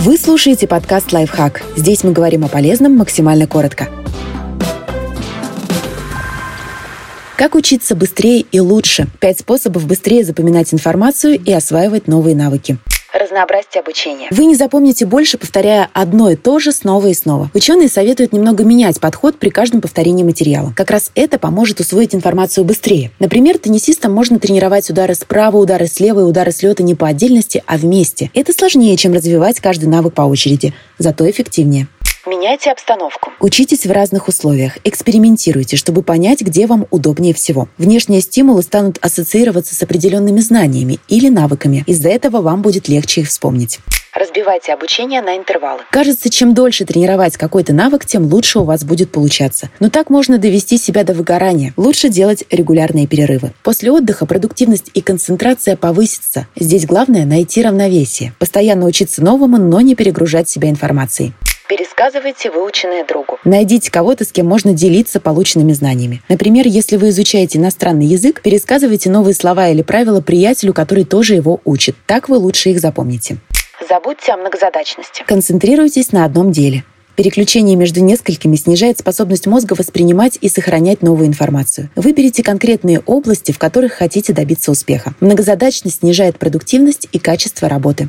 Вы слушаете подкаст «Лайфхак». Здесь мы говорим о полезном максимально коротко. Как учиться быстрее и лучше? Пять способов быстрее запоминать информацию и осваивать новые навыки разнообразить обучение. Вы не запомните больше, повторяя одно и то же снова и снова. Ученые советуют немного менять подход при каждом повторении материала. Как раз это поможет усвоить информацию быстрее. Например, теннисистам можно тренировать удары справа, удары слева и удары с лета не по отдельности, а вместе. Это сложнее, чем развивать каждый навык по очереди, зато эффективнее. Меняйте обстановку. Учитесь в разных условиях, экспериментируйте, чтобы понять, где вам удобнее всего. Внешние стимулы станут ассоциироваться с определенными знаниями или навыками. Из-за этого вам будет легче их вспомнить. Разбивайте обучение на интервалы. Кажется, чем дольше тренировать какой-то навык, тем лучше у вас будет получаться. Но так можно довести себя до выгорания. Лучше делать регулярные перерывы. После отдыха продуктивность и концентрация повысится. Здесь главное найти равновесие. Постоянно учиться новому, но не перегружать себя информацией. Пересказывайте выученное другу. Найдите кого-то, с кем можно делиться полученными знаниями. Например, если вы изучаете иностранный язык, пересказывайте новые слова или правила приятелю, который тоже его учит. Так вы лучше их запомните. Забудьте о многозадачности. Концентрируйтесь на одном деле. Переключение между несколькими снижает способность мозга воспринимать и сохранять новую информацию. Выберите конкретные области, в которых хотите добиться успеха. Многозадачность снижает продуктивность и качество работы.